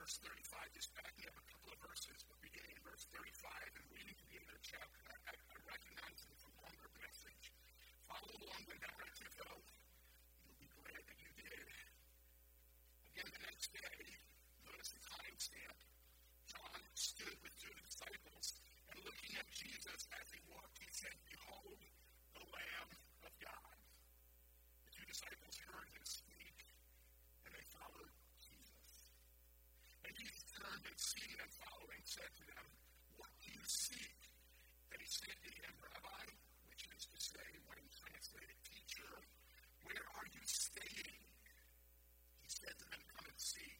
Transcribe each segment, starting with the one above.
verse 35, just backing up a couple of verses, but beginning in verse 35 and reading to the end of the chapter, I, I recognize it from longer message. Follow along the narrative, though. You'll be glad that you did. Again, the next day, notice the timestamp. John stood with two disciples, and looking at Jesus as he walked, he said, Behold, the Lamb of God. The two disciples heard him speak, and they followed Turned and seeing them following, said to them, What do you seek? And he said to him, Rabbi, which is to say, when translated, teacher, where are you staying? He said to them, Come and see.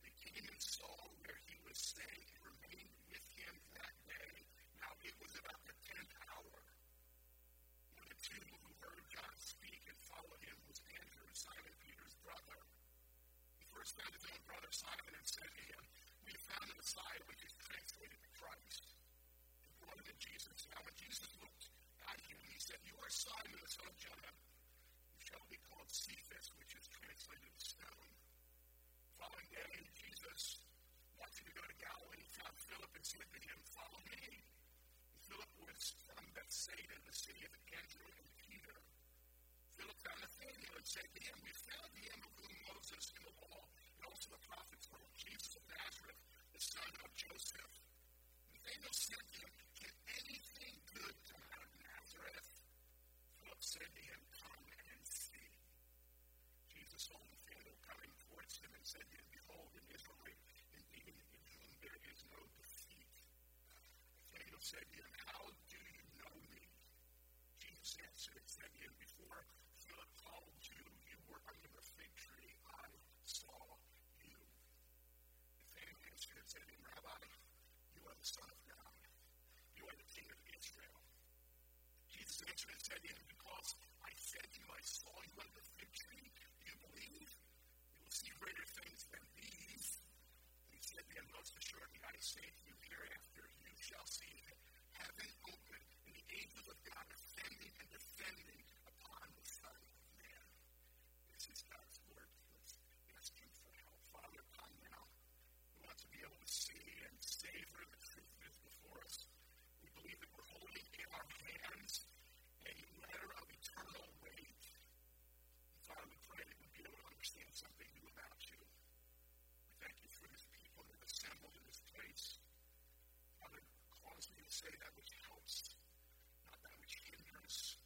They came and saw where he was staying and remained with him that day. Now it was about the tenth hour. One of the two who heard John speak and followed him was Andrew, Simon Peter's brother. He first found his own brother Simon and said to him, found the Messiah, which is translated Christ. And brought him to Jesus. Now when Jesus looked at him, he said, You are Simon, the son of Jonah. You shall be called Cephas, which is translated stone. Following day, Jesus wanted to go to Galilee. He found Philip and said to him, Follow me. And Philip was from Bethsaida, the city of Andrew and Peter. Philip found Nathanael and said to him, We found him of whom Moses in the law and also the prophets wrote, Jesus of Nazareth, the son of Joseph. Nathanael said to him, Can anything good come out of Nazareth? Philip said to him, Come and see. Jesus saw Nathanael coming towards him and said to him, Behold, an Israelite indeed in whom there is no deceit. Nathanael said to him, How do you know me? Jesus answered and said to him, Before Philip called you, you were under the fig tree. I saw you. Nathanael answered and said to him, Rabbi, you are the Son of God. You are the King of Israel. Jesus answered and said to him, Because I said to you, I saw you under the fig tree, you believe? You will see greater things than these. And he said to him, Most assuredly, I say to you, hereafter you shall see heaven open and the angels of God ascending and descending upon the Son of Man. This is God's word. Let's ask him for help. Father, come now. We want to be able to see and savor the truth that is before us. We believe that we're holding in our hands a letter of eternal weight. Father, we pray that we'll be able to understand something new about you. We thank you for this people that have assembled in this place. Father, cause me to say that which helps, not that which hinders.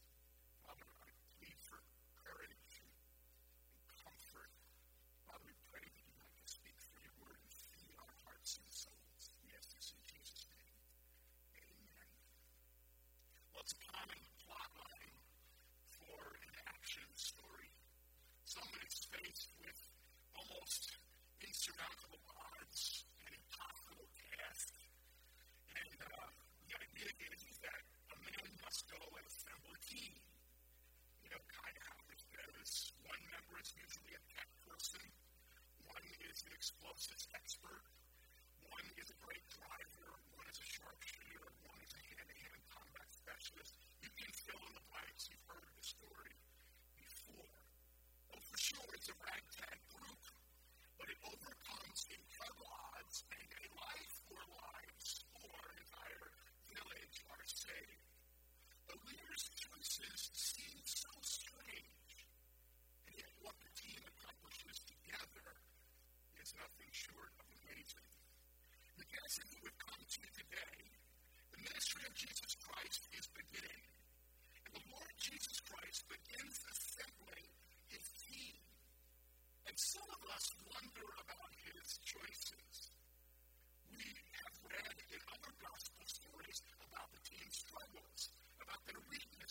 Father, I plead for courage and, and comfort. Father, we pray that you might speak through your word and feed our hearts and souls. We ask this in Jesus' name. Amen. Well, it's a common plot line for an action story. Someone is faced with almost insurmountable odds, an impossible task. And uh, the idea is, that a man must go and assemble a team. You know, kind of how it goes. One member is usually a tech person, one is an explosives expert, one is a great driver, one is a sharpshooter, one is a hand-to-hand combat specialist. You can fill in the blanks. You've heard the story before. Oh, for sure, it's a ragtag group, but it overcomes incredible odds, and a life or lives or an entire village are saved. The leader's choices seem so strange, and yet what the team accomplishes together is nothing short of amazing. The guessing that we've come to today, the ministry of Jesus Christ is beginning. And the Lord Jesus Christ begins assembling. And some of us wonder about his choices. We have read in other gospel stories about the team's struggles, about their weaknesses,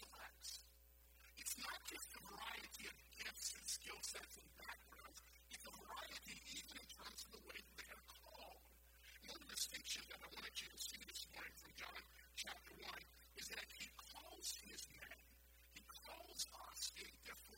lives. It's not just a variety of gifts and skill sets and backgrounds, it's a variety even in terms of the way that they are called. One of the distinctions that I wanted you to see this morning from John chapter 1 is that he calls his men, he calls us in different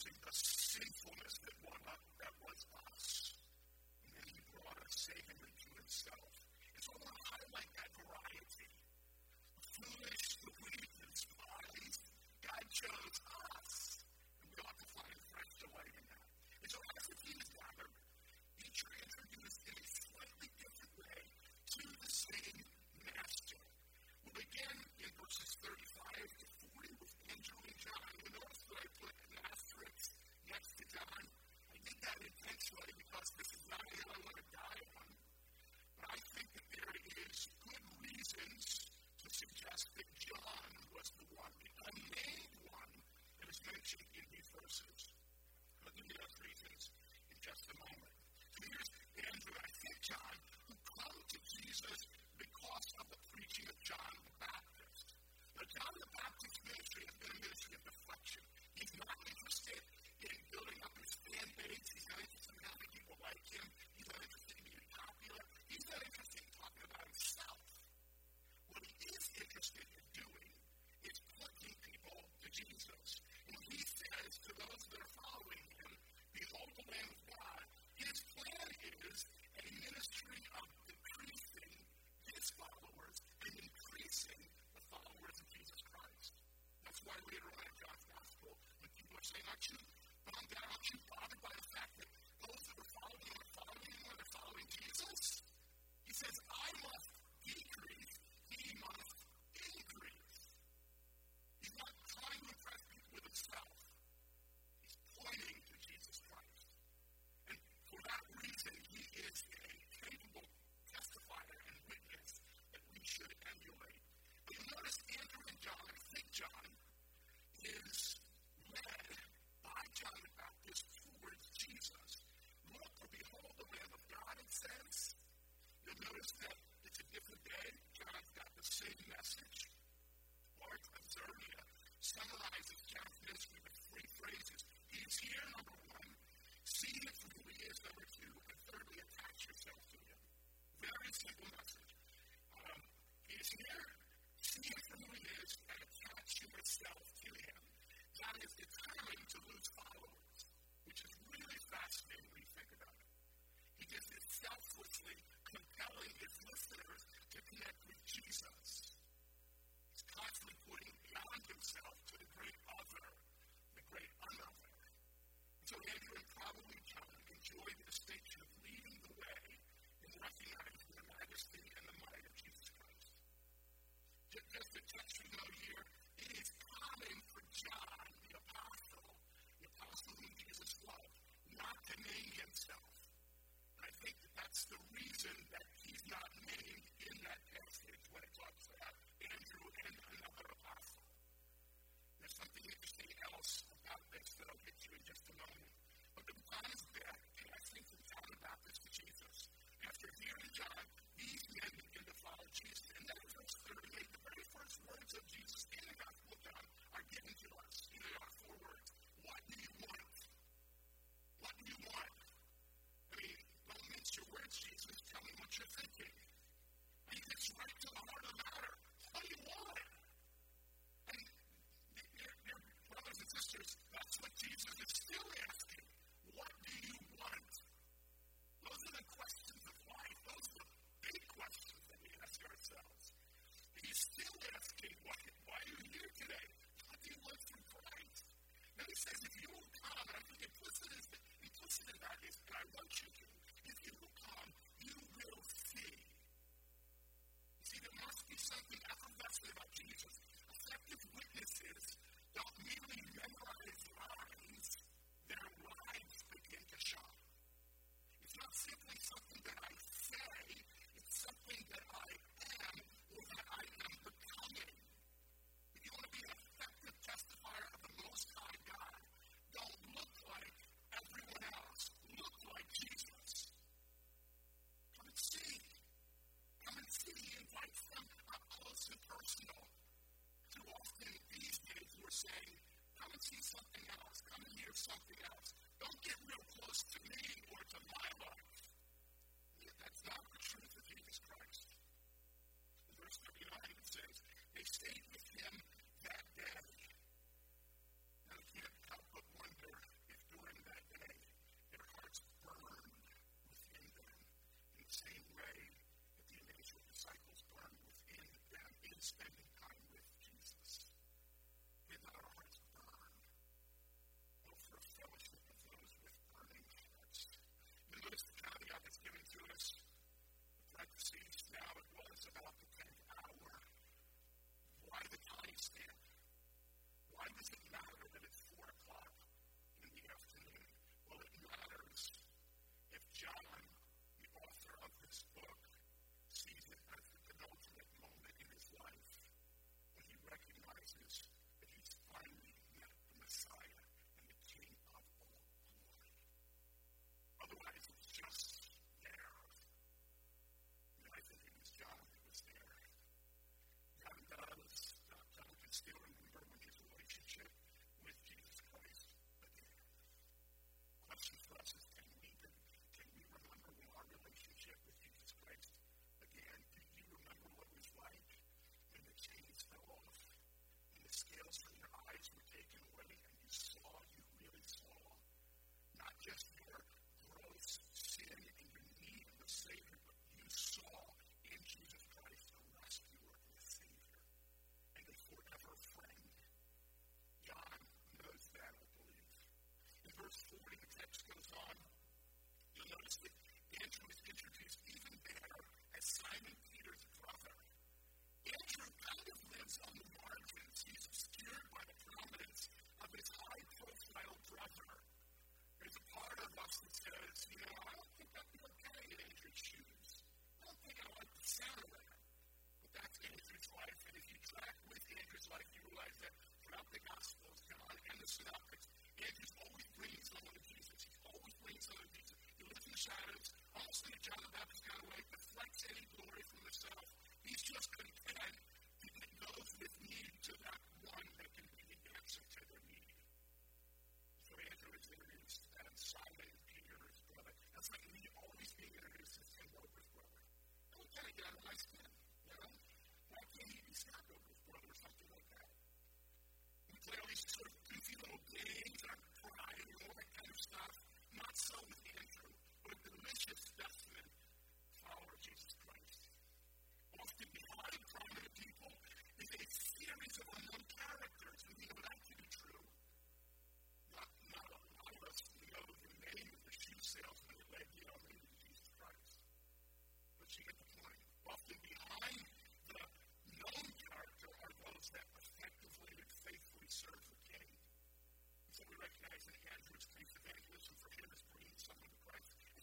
experiencing the sinfulness that, one, that was us. And then he brought us savingly to himself. It's so I want to highlight that variety. Come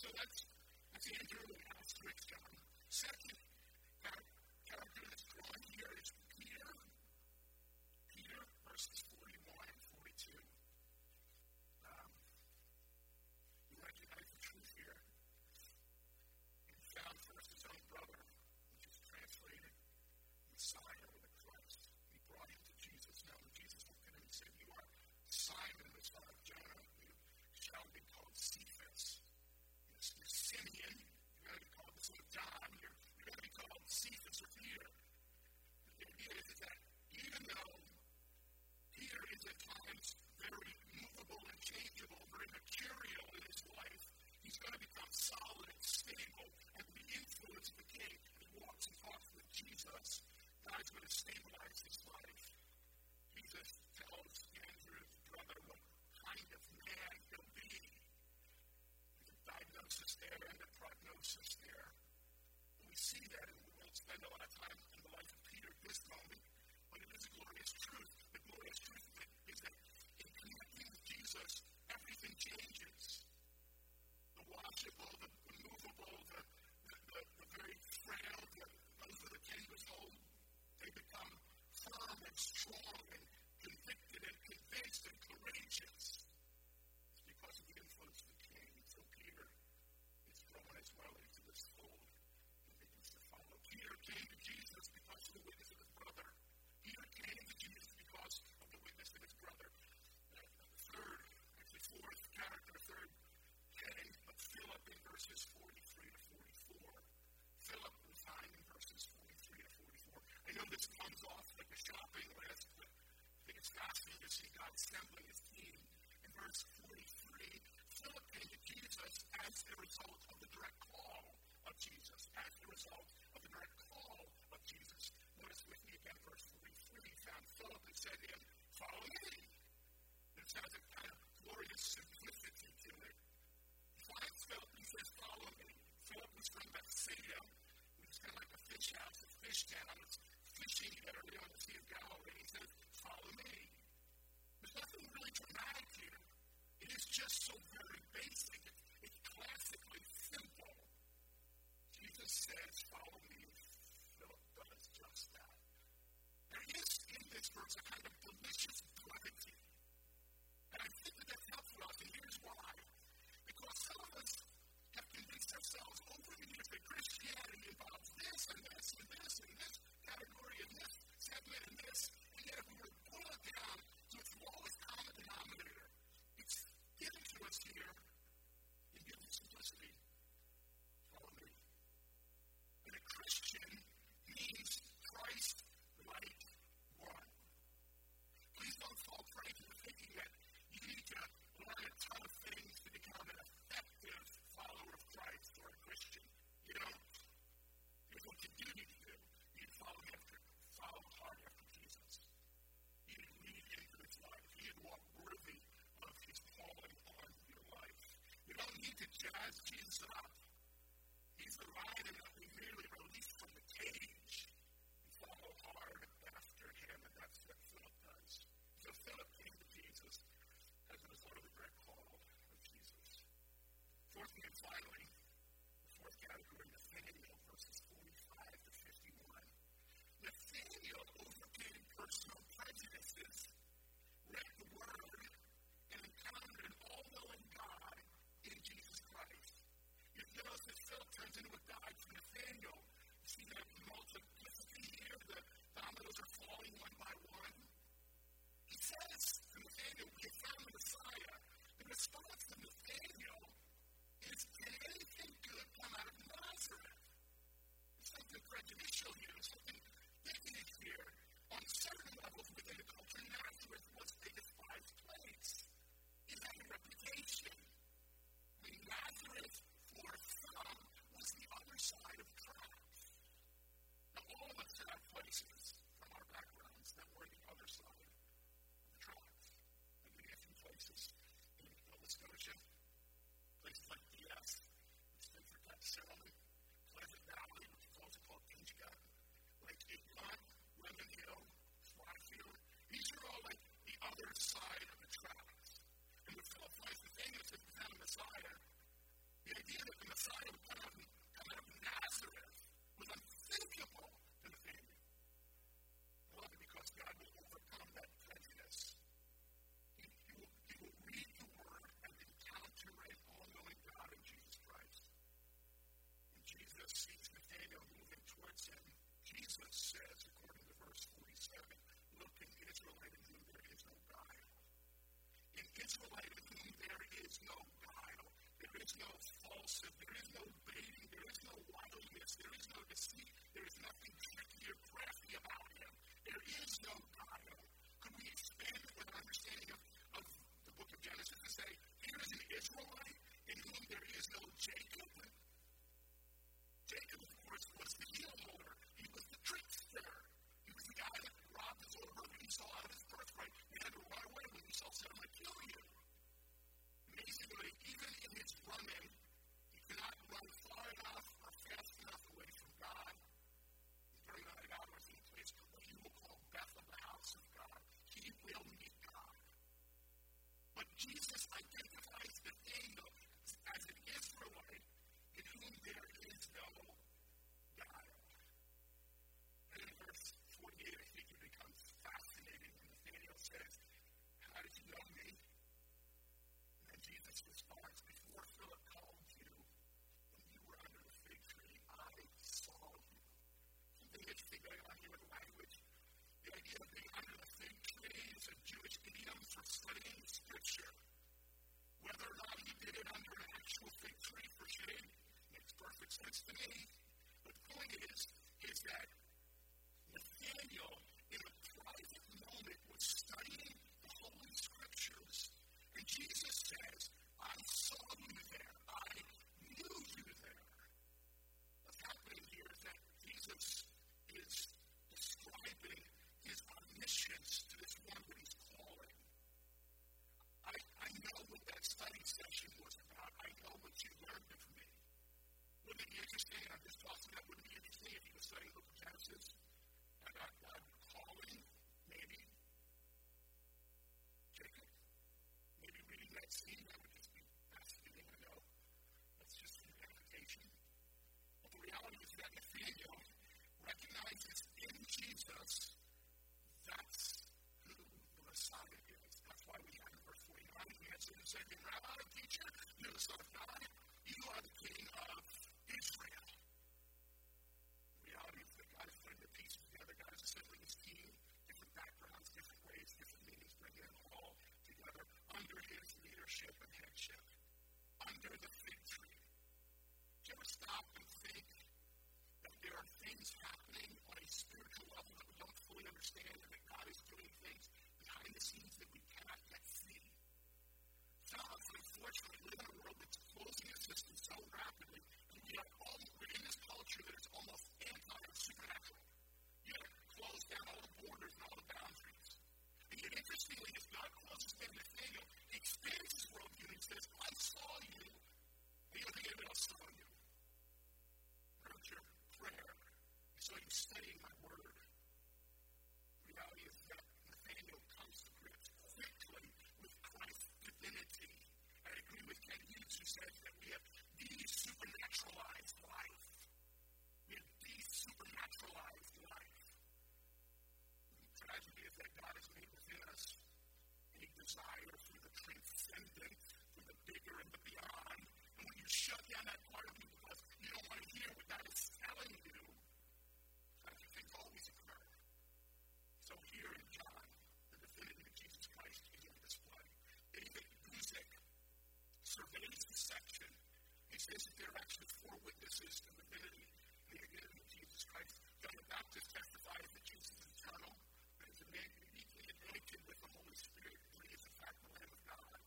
So that's, that's Andrew Asterick's job. Second, result of the direct call of Jesus. As the result of the direct call of Jesus. Notice with me again, verse 43, found Philip and said to him, Follow me. It sounds a kind of glorious simplicity to it. He finds Philip and says, Follow me. Philip was from Bethsaida, which is kind of like a fish house, a fish town. It's fishing area on the Sea of Galilee. He says, Follow me. There's nothing really dramatic here. It is just so very basic. It's classically simple. Jesus says, Follow me, Philip does just that. There is in this verse a kind of delicious brevity. And I think that that's helpful us, and here's why. Because some of us have convinced ourselves over the years that Christianity involves this and this and this and this category and this segment and this, and yet if we were to boil it down to its lowest common denominator, it's given to us here reads this section, he says that there are actually four witnesses to the divinity and the identity of Jesus Christ. John the Baptist testifies that Jesus is eternal, that that is a man uniquely anointed with the Holy Spirit, and he is in fact the Lamb of God.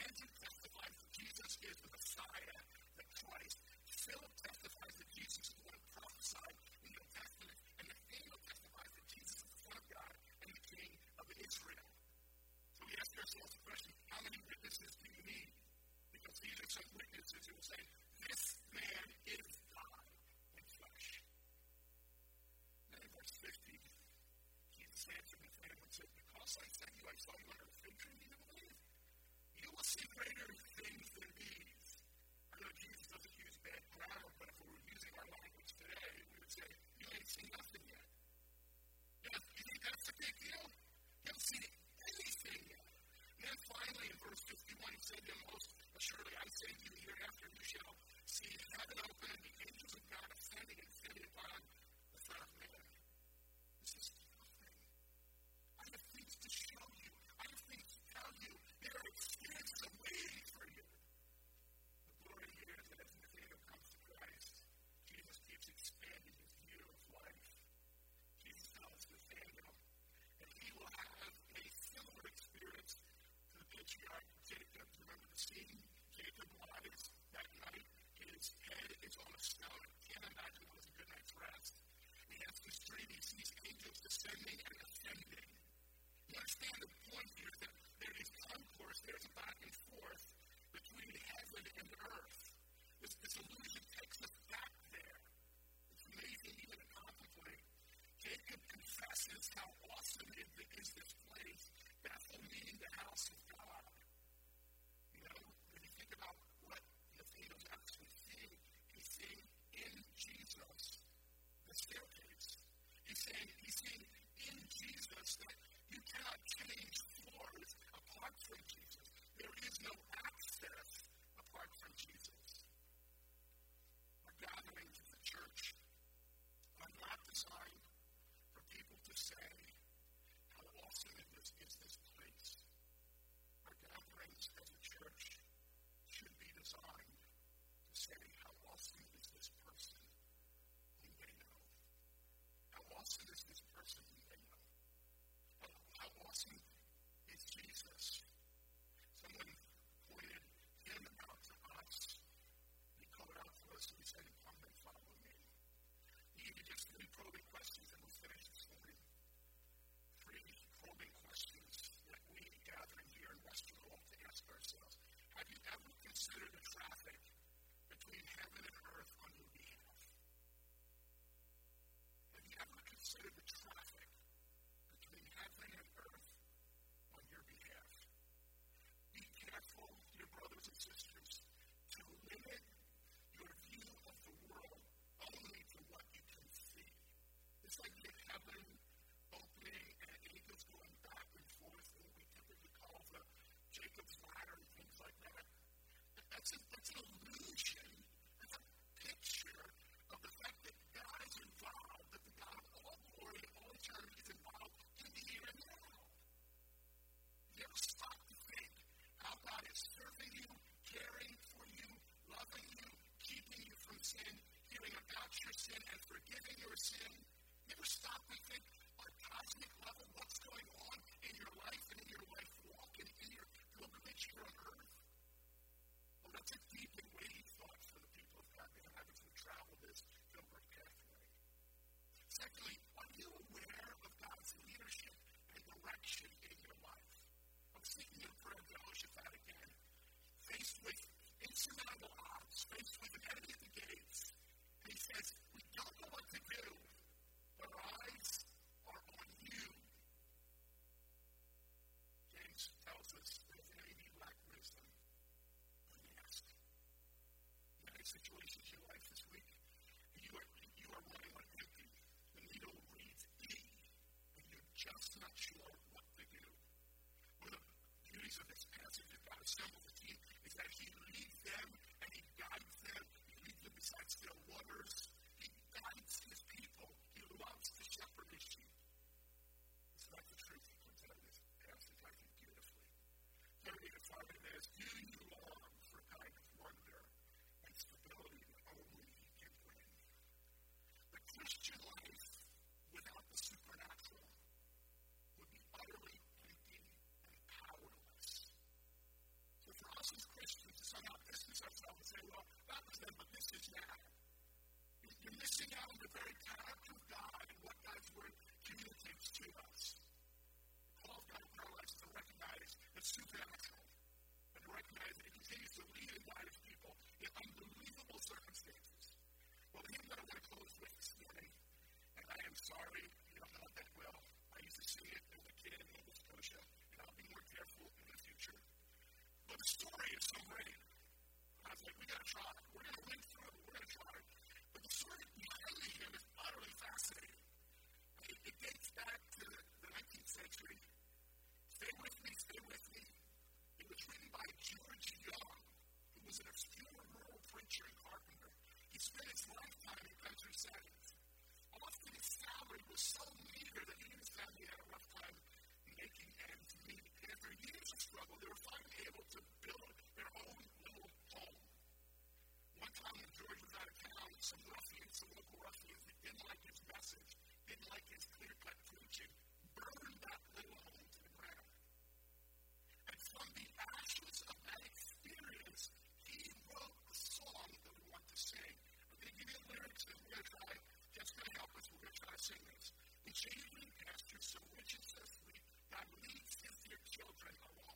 Andrew testifies that Jesus is the Messiah, the Christ. Philip testifies that Jesus is the one prophesied in the Testament, and Nathanael testifies that Jesus is the Son of God and the King of Israel. So we ask ourselves the question. passage and we're saying, this man is God in flesh. And in verse 50, Jesus answered Nathanael and said, Because I sent you, I saw you under a fig tree, you believe? You will see greater things than these. I know Jesus doesn't use bad grammar, but if we were using our language today, we would say, you ain't seen nothing yet. You you think that's a big deal? You haven't seen anything yet. And then finally, in verse 51, he said to him Most assuredly, I sin, hearing about your sin, and forgiving your sin. Never stop and think, our cosmic life? insurmountable odds faced with an enemy at the gates. And he says, We don't know what to do. Spent his lifetime in country settings. Often his salary was so meager that he and his family had a rough time making ends meet. And after years of struggle, they were finally able to build their own little home. One time when George was out of town, some ruffians, some local ruffians didn't like his message, didn't like his clear-cut preaching, burned that little home to the ground. And from the ashes of that experience, he wrote a song that we want to sing. I'm going to give you the lyrics, and we're going to try, just going to help us, we're going to try to sing this. In shady pastures so so God leads his dear children along.